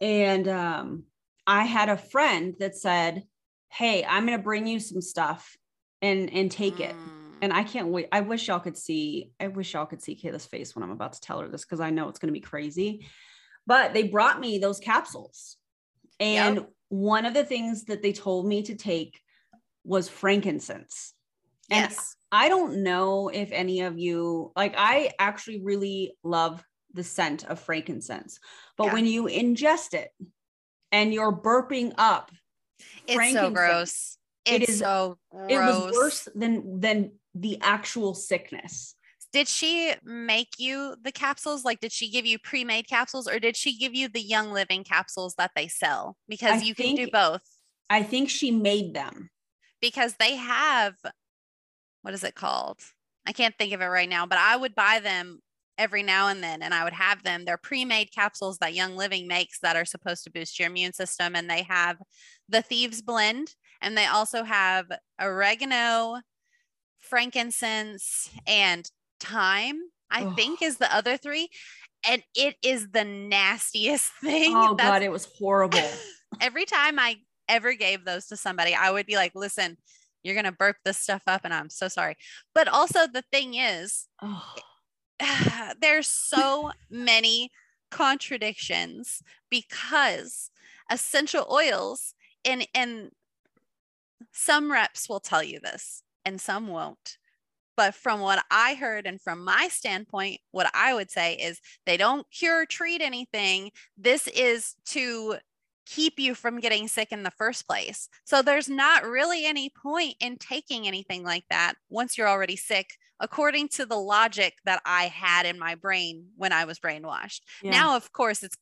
And um, I had a friend that said, Hey, I'm gonna bring you some stuff and and take mm. it and I can't wait. I wish y'all could see, I wish y'all could see Kayla's face when I'm about to tell her this because I know it's going to be crazy. But they brought me those capsules. And yep. one of the things that they told me to take was frankincense. And yes. I don't know if any of you, like, I actually really love the scent of frankincense. But yeah. when you ingest it and you're burping up, it's so gross. It's it is so gross. It was worse than than the actual sickness. did she make you the capsules? Like, did she give you pre-made capsules, or did she give you the Young Living capsules that they sell? Because I you can do both. I think she made them. Because they have, what is it called? I can't think of it right now, but I would buy them every now and then, and I would have them. They're pre-made capsules that Young Living makes that are supposed to boost your immune system, and they have the Thieves Blend, and they also have oregano, frankincense, and thyme. I Ugh. think is the other three, and it is the nastiest *laughs* thing. Oh That's- god, it was horrible. *laughs* every time I ever gave those to somebody, I would be like, listen, you're going to burp this stuff up and I'm so sorry. But also, the thing is, Oh, *sighs* there's so many contradictions because essential oils and and some reps will tell you this and some won't but from what i heard and from my standpoint what i would say is they don't cure or treat anything this is to keep you from getting sick in the first place so there's not really any point in taking anything like that once you're already sick according to the logic that I had in my brain when I was brainwashed. yeah. Now, of course, it's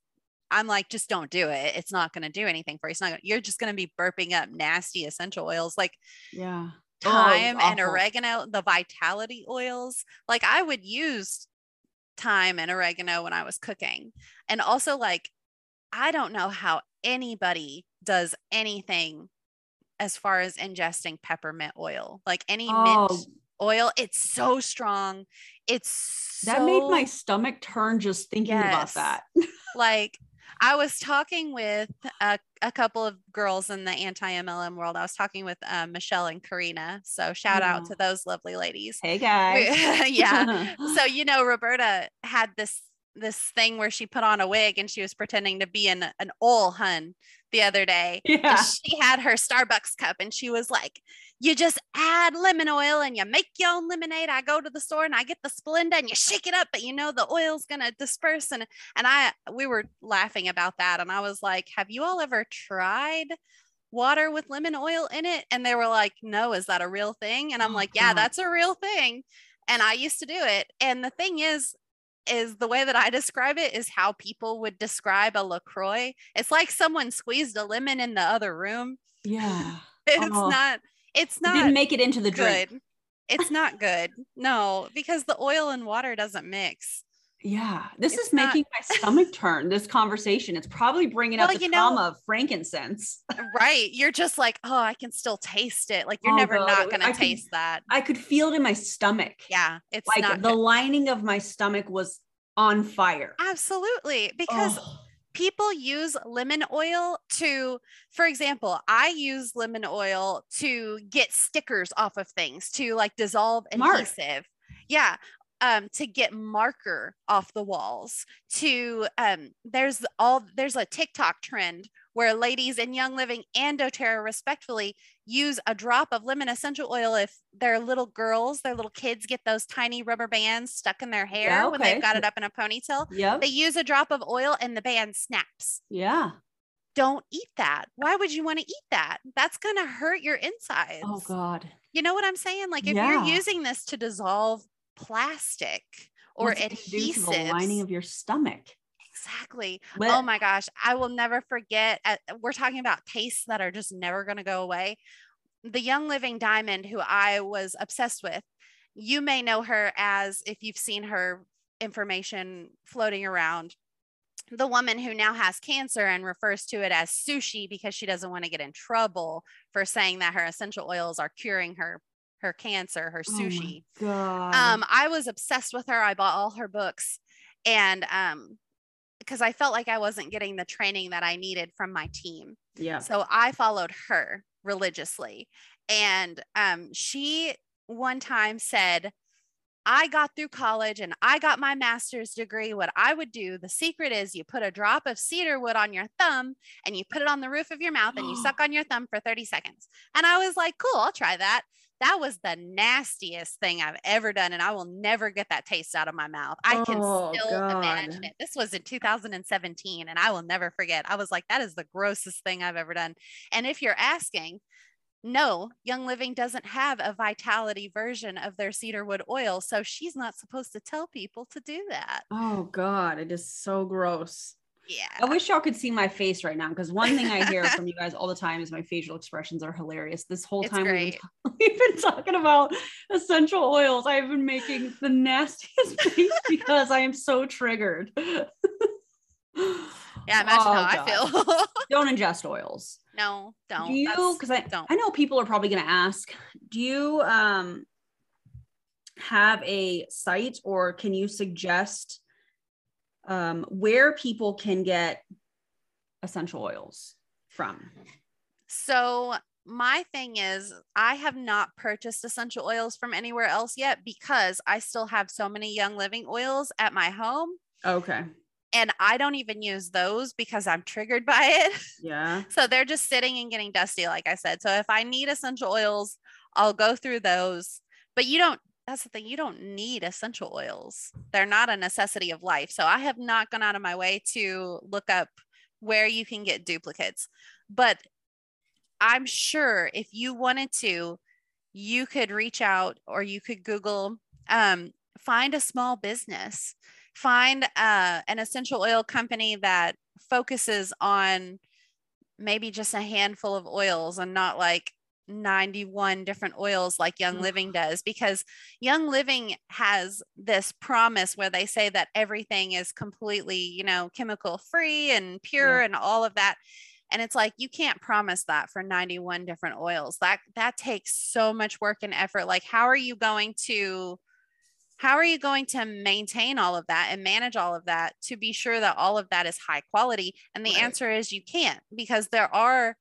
I'm like, just don't do it. It's not going to do anything for you. It's not. Gonna, you're just going to be burping up nasty essential oils like yeah. Oh, thyme and awful. oregano, the vitality oils. Like I would use thyme and oregano when I was cooking, and also like I don't know how anybody does anything as far as ingesting peppermint oil, like any Oh, mint oil. It's so strong. It's that made my stomach turn just thinking about that. *laughs* like I was talking with a, a couple of girls in the anti MLM world. I was talking with uh, Michelle and Karina. So shout out to those lovely ladies. Hey *laughs* guys. yeah. *laughs* So you know, Roberta had this this thing where she put on a wig and she was pretending to be an an old hun the other day. Yeah. she had her Starbucks cup and she was like, You just add lemon oil and you make your own lemonade. I go to the store and I get the Splenda and you shake it up, but you know the oil's gonna disperse. And and I we were laughing about that. And I was like, Have you all ever tried water with lemon oil in it? And they were like, No, is that a real thing? And I'm Oh, like, Yeah, God. that's a real thing. And I used to do it. And the thing is, is the way that I describe it is how people would describe a LaCroix. It's like someone squeezed a lemon in the other room. Yeah. *laughs* It's Oh. not, it's It not didn't make it into the drink. good. It's not good. No, because the oil and water doesn't mix. Yeah. This It's is not- making my stomach turn, this conversation. It's probably bringing up Well, the you know- trauma of frankincense. *laughs* Right. You're just like, oh, I can still taste it. Like you're Oh, never not going to could- taste that. I could feel it in my stomach. Yeah. It's Like not the lining of my stomach was on fire. Absolutely. Because Oh, people use lemon oil to for example i use lemon oil to get stickers off of things to like dissolve Mark. adhesive yeah um to get marker off the walls to um there's all there's a tiktok trend where ladies in young living and doterra respectfully use a drop of lemon essential oil if their little girls their little kids get those tiny rubber bands stuck in their hair Yeah, when they've got it up in a ponytail yep. they use a drop of oil and the band snaps. yeah. Don't eat that. Why would you want to eat that? That's going to hurt your insides. Oh God. You know what I'm saying? Like if Yeah. you're using this to dissolve plastic or What's it gonna do to the lining of your stomach. Exactly. But- Oh my gosh. I will never forget. uh, we're talking about tastes that are just never going to go away. The Young Living Diamond, who I was obsessed with, you may know her as if you've seen her information floating around. The woman who now has cancer and refers to it as sushi because she doesn't want to get in trouble for saying that her essential oils are curing her her cancer, her Oh sushi God. um i was obsessed with her i bought all her books and um because i felt like i wasn't getting the training that i needed from my team yeah. so i followed her religiously and um she one time said I got through college and I got my master's degree. What I would do, the secret is you put a drop of cedar wood on your thumb and you put it on the roof of your mouth and you *gasps* suck on your thumb for 30 seconds. And I was like, cool, I'll try that. That was the nastiest thing I've ever done. And I will never get that taste out of my mouth. I can Oh, still imagine it. This was in 2017 and I will never forget. I was like, that is the grossest thing I've ever done. And if you're asking, no, Young Living doesn't have a vitality version of their cedarwood oil. So she's not supposed to tell people to do that. Oh God, it is so gross. Yeah. I wish y'all could see my face right now because one thing I hear from you guys all the time is my facial expressions are hilarious. This whole It's time we've been, *laughs* we've been talking about essential oils, I've been making the nastiest *laughs* face because I am so triggered. *laughs* Yeah, imagine Oh, how I feel. Don't ingest oils. no, don't. do you because I, don't. I know people are probably going to ask do you um have a site or can you suggest um where people can get essential oils from So my thing is I have not purchased essential oils from anywhere else yet because I still have so many Young Living oils at my home okay and I don't even use those because I'm triggered by it. yeah *laughs* So they're just sitting and getting dusty, like I said. So if I need essential oils, I'll go through those. But you don't, that's the thing, you don't need essential oils. They're not a necessity of life. So I have not gone out of my way to look up where you can get duplicates. But I'm sure if you wanted to, you could reach out or you could Google, um, find a small business, find uh, an essential oil company that focuses on maybe just a handful of oils and not like 91 different oils like Young Living does because Young Living has this promise where they say that everything is completely, you know, chemical free and pure and all of that. And it's like you can't promise that for 91 different oils. That that takes so much work and effort. Like how are you going to how are you going to maintain all of that and manage all of that to be sure that all of that is high quality? And the Right. answer is you can't because there are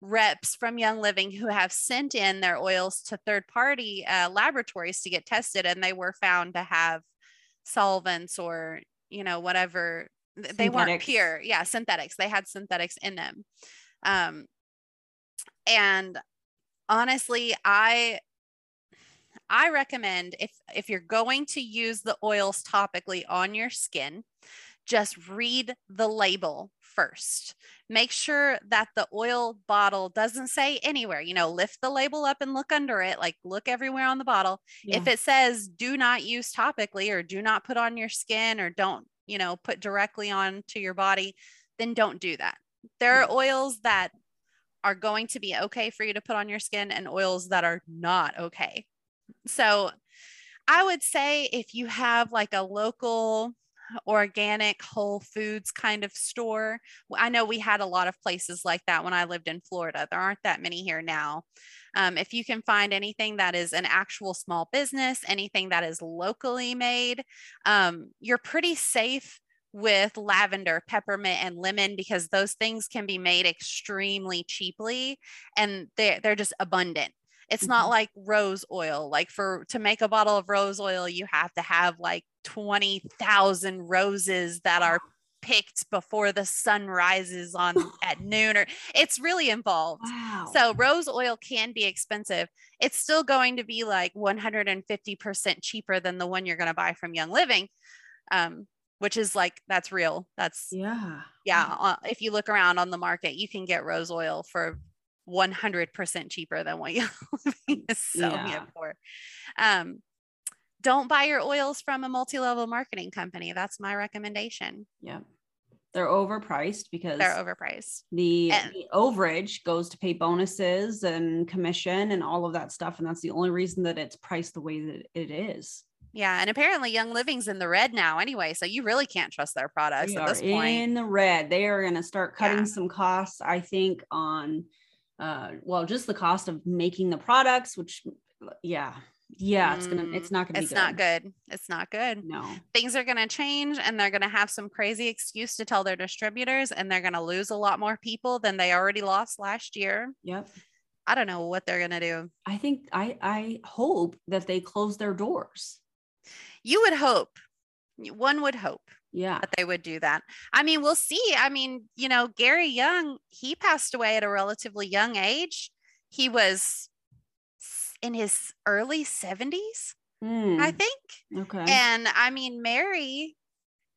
reps from Young Living who have sent in their oils to third party uh, laboratories to get tested and they were found to have solvents or, you know, whatever. th- They weren't pure. Yeah, synthetics. They had synthetics in them. Um, and honestly, I I recommend if if you're going to use the oils topically on your skin, just read the label first. Make sure that the oil bottle doesn't say anywhere, you know, lift the label up and look under it, like look everywhere on the bottle. If it says do not use topically or do not put on your skin or don't, you know, put directly onto your body, then don't do that. There are oils that are going to be okay for you to put on your skin and oils that are not okay. So I would say if you have like a local organic whole foods kind of store, I know we had a lot of places like that when I lived in Florida. There aren't that many here now. Um, if you can find anything that is an actual small business, anything that is locally made, um, you're pretty safe with lavender, peppermint, and lemon because those things can be made extremely cheaply and they're, they're just abundant. It's not Mhm. like rose oil. Like for to make a bottle of rose oil, you have to have like 20,000 roses that are picked before the sun rises on *sighs* at noon or it's really involved. wow So rose oil can be expensive. It's still going to be like 150% cheaper than the one you're going to buy from Young Living. Um, which is like that's real. That's yeah yeah, uh, if you look around on the market, you can get rose oil for 100% cheaper than what Young *laughs* Living is selling Yeah. it for. Um, don't buy your oils from a multi-level marketing company. That's my recommendation. yeah they're overpriced because They're overpriced. the, And- the overage goes to pay bonuses and commission and all of that stuff and that's the only reason that it's priced the way that it is Yeah, and apparently Young Living's in the red now anyway, so you really can't trust their products We at this point. in the red they are going to start cutting Yeah. some costs i think on uh well just the cost of making the products which yeah yeah it's gonna Mm, it's not gonna It's be not good. It's not good. no Things are going to change and they're going to have some crazy excuse to tell their distributors and they're going to lose a lot more people than they already lost last year. yep I don't know what they're going to do. i think i i hope that they close their doors You would hope. One would hope. yeah that they would do that. I mean, we'll see. I mean, you know, Gary Young, he passed away at a relatively young age. He was in his early 70s, Hmm, I think. okay And I mean, Mary,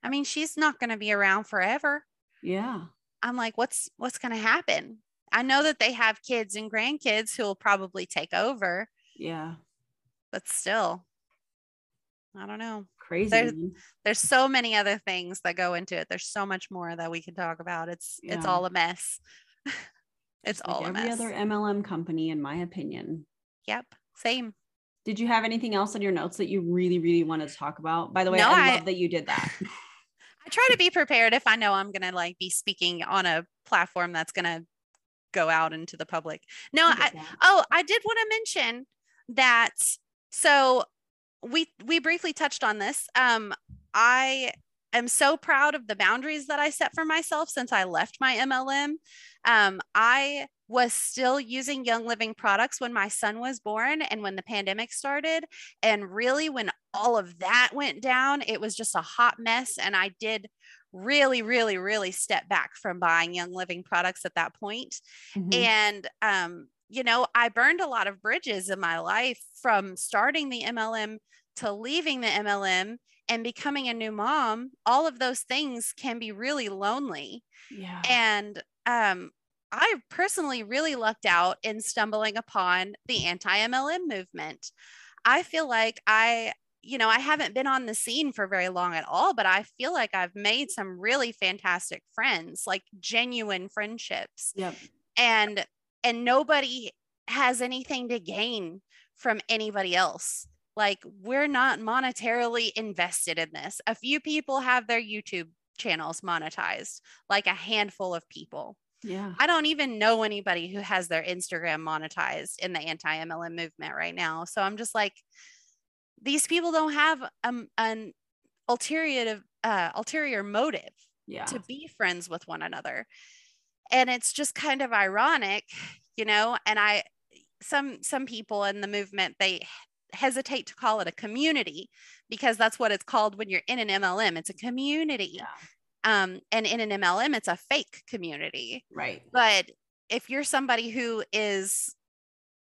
I mean, she's not going to be around forever. yeah I'm like, what's what's going to happen? I know that they have kids and grandkids who will probably take over, Yeah. but still, I don't know. Crazy. There's- There's so many other things that go into it. There's so much more that we can talk about. It's it's all a mess. *laughs* it's Just like all a every mess. other MLM company, in my opinion. Yep. Same. Did you have anything else on your notes that you really, really wanted to talk about? By the way, No, I, I- love that you did that. *laughs* *laughs* I try to be prepared if I know I'm gonna like be speaking on a platform that's gonna go out into the public. No, I I, oh, I did want to mention that. So we we briefly touched on this. Um, I am so proud of the boundaries that I set for myself since I left my MLM. Um, I was still using Young Living products when my son was born and when the pandemic started. And really, when all of that went down, it was just a hot mess. And I did really, really, really step back from buying Young Living products at that point Mhm. and um you know i burned a lot of bridges in my life from starting the mlm to leaving the mlm and becoming a new mom all of those things can be really lonely yeah. and um i personally really lucked out in stumbling upon the anti-mlm movement. I feel like i you know i haven't been on the scene for very long at all but i feel like i've made some really fantastic friends like genuine friendships. Yep. and and nobody has anything to gain from anybody else. Like we're not monetarily invested in this. A few people have their youtube channels monetized like a handful of people Yeah. i don't even know anybody who has their instagram monetized in the anti-mlm movement right now so i'm just like these people don't have um, an ulterior uh, ulterior motive Yeah. to be friends with one another and it's just kind of ironic you know and i some some people in the movement they hesitate to call it a community because that's what it's called when you're in an mlm it's a community Yeah. Um and in an mlm it's a fake community Right. but if you're somebody who is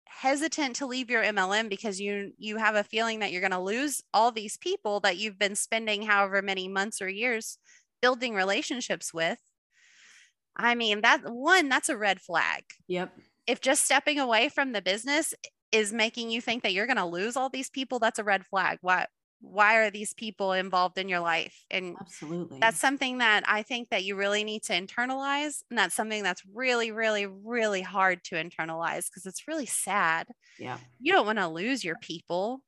hesitant to leave your MLM because you you have a feeling that you're going to lose all these people that you've been spending however many months or years building relationships with I mean that one that's a red flag Yep. if just stepping away from the business is making you think that you're going to lose all these people that's a red flag why why are these people involved in your life and Absolutely. that's something that I think that you really need to internalize. And that's something that's really, really, really hard to internalize because it's really sad. yeah. You don't want to lose your people.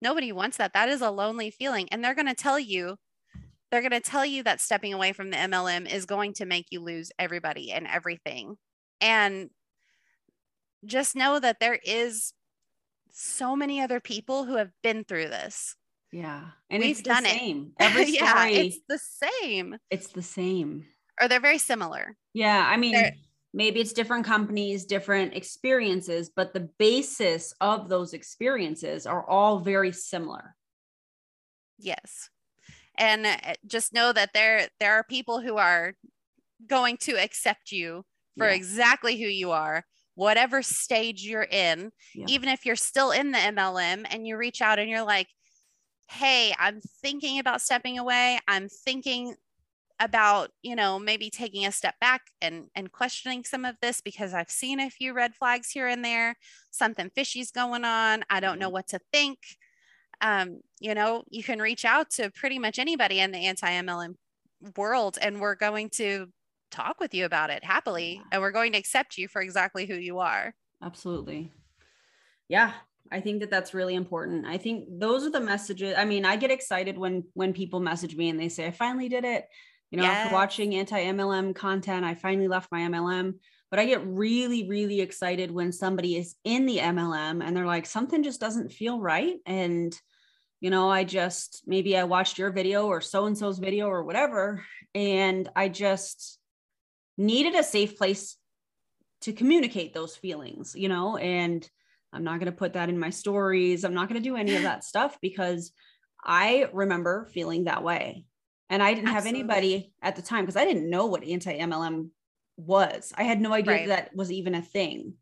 Nobody wants that. That is a lonely feeling. And they're going to tell you, they're going to tell you that stepping away from the MLM is going to make you lose everybody and everything. And just know that there is so many other people who have been through this. Yeah. And We've it's the done it. same. *laughs* Every story, yeah, it's, it's the same, It's the same. or they're very similar. Yeah. I mean, They're- maybe it's different companies, different experiences, but the basis of those experiences are all very similar. Yes. And uh, just know that there there are people who are going to accept you for Yeah. exactly who you are, whatever stage you're in. Yeah. Even if you're still in the MLM and you reach out and you're like, "Hey, I'm thinking about stepping away. I'm thinking about, you know, maybe taking a step back and and questioning some of this because I've seen a few red flags here and there. Something fishy's going on. I don't know what to think." um, you know, you can reach out to pretty much anybody in the anti MLM world, and we're going to talk with you about it happily, and we're going to accept you for exactly who you are. Absolutely. Yeah, I think that that's really important. I think those are the messages. I mean, I get excited when when people message me and they say, "I finally did it." You know, after watching anti-MLM content, I finally left my MLM. But I get really, really excited when somebody is in the MLM and they're like, something just doesn't feel right. And, you know, I just maybe I watched your video or so and so's video or whatever. And I just needed a safe place to communicate those feelings, you know, and I'm not going to put that in my stories. I'm not going to do any of that *laughs* stuff because I remember feeling that way. And I didn't have anybody at the time because I didn't know what anti MLM was. I had no idea Right. that was even a thing.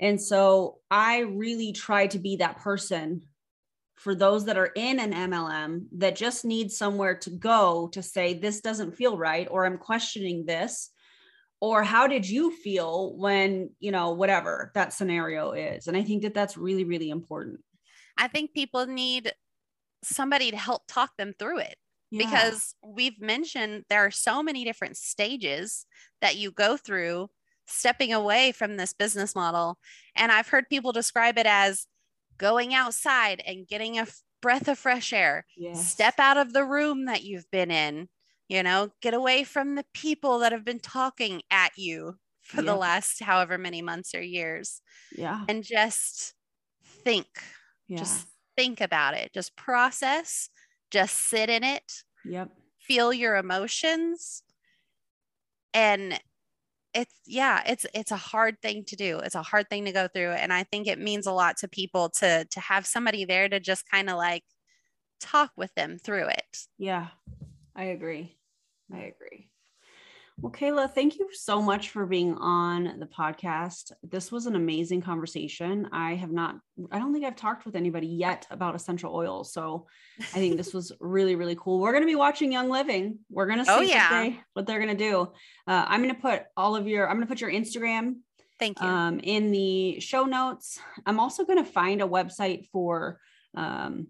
And so I really tried to be that person for those that are in an MLM that just need somewhere to go to say, this doesn't feel right, or I'm questioning this, or how did you feel when you know whatever that scenario is? And i think that that's really really important. I think people need somebody to help talk them through it yeah. because we've mentioned there are so many different stages that you go through stepping away from this business model. And i've heard people describe it as going outside and getting a breath of fresh air. Yes. step out of the room that you've been in you know get away from the people that have been talking at you for the last however many months or years yeah. and just think yeah. just think about it. Just process just sit in it yep. feel your emotions. And it's yeah it's it's a hard thing to do. It's a hard thing to go through. And i think it means a lot to people to to have somebody there to just kind of like talk with them through it. Yeah i agree I agree. Well, Kayla, thank you so much for being on the podcast. This was an amazing conversation. I have not, I don't think I've talked with anybody yet about essential oils. So I think this *laughs* was really, really cool. We're going to be watching Young Living. We're going to oh, see oh, yeah. what, they, what they're going to do. Uh, I'm going to put all of your, I'm going to put your Instagram. Thank you. Um, in the show notes. I'm also going to find a website for um,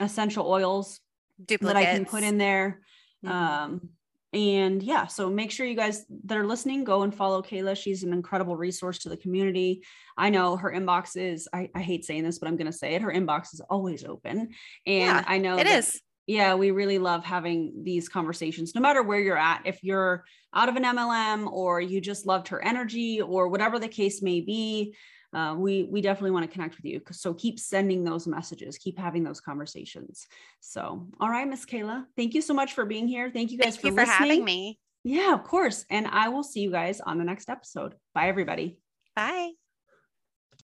essential oils Duplicates. that I can put in there. Mm-hmm. Um, and yeah, so make sure you guys that are listening go and follow Kayla. She's an incredible resource to the community. I know her inbox is, I, I hate saying this, but I'm going to say it. Her inbox is always open. And yeah, I know it that, is. Yeah, we really love having these conversations, no matter where you're at. If you're out of an MLM or you just loved her energy or whatever the case may be, uh, we we definitely want to connect with you. So keep sending those messages, keep having those conversations. So, all right, Miss Kayla, thank you so much for being here. Thank you guys thank for, you for listening. having me. Yeah, of course. And I will see you guys on the next episode. Bye, everybody. Bye.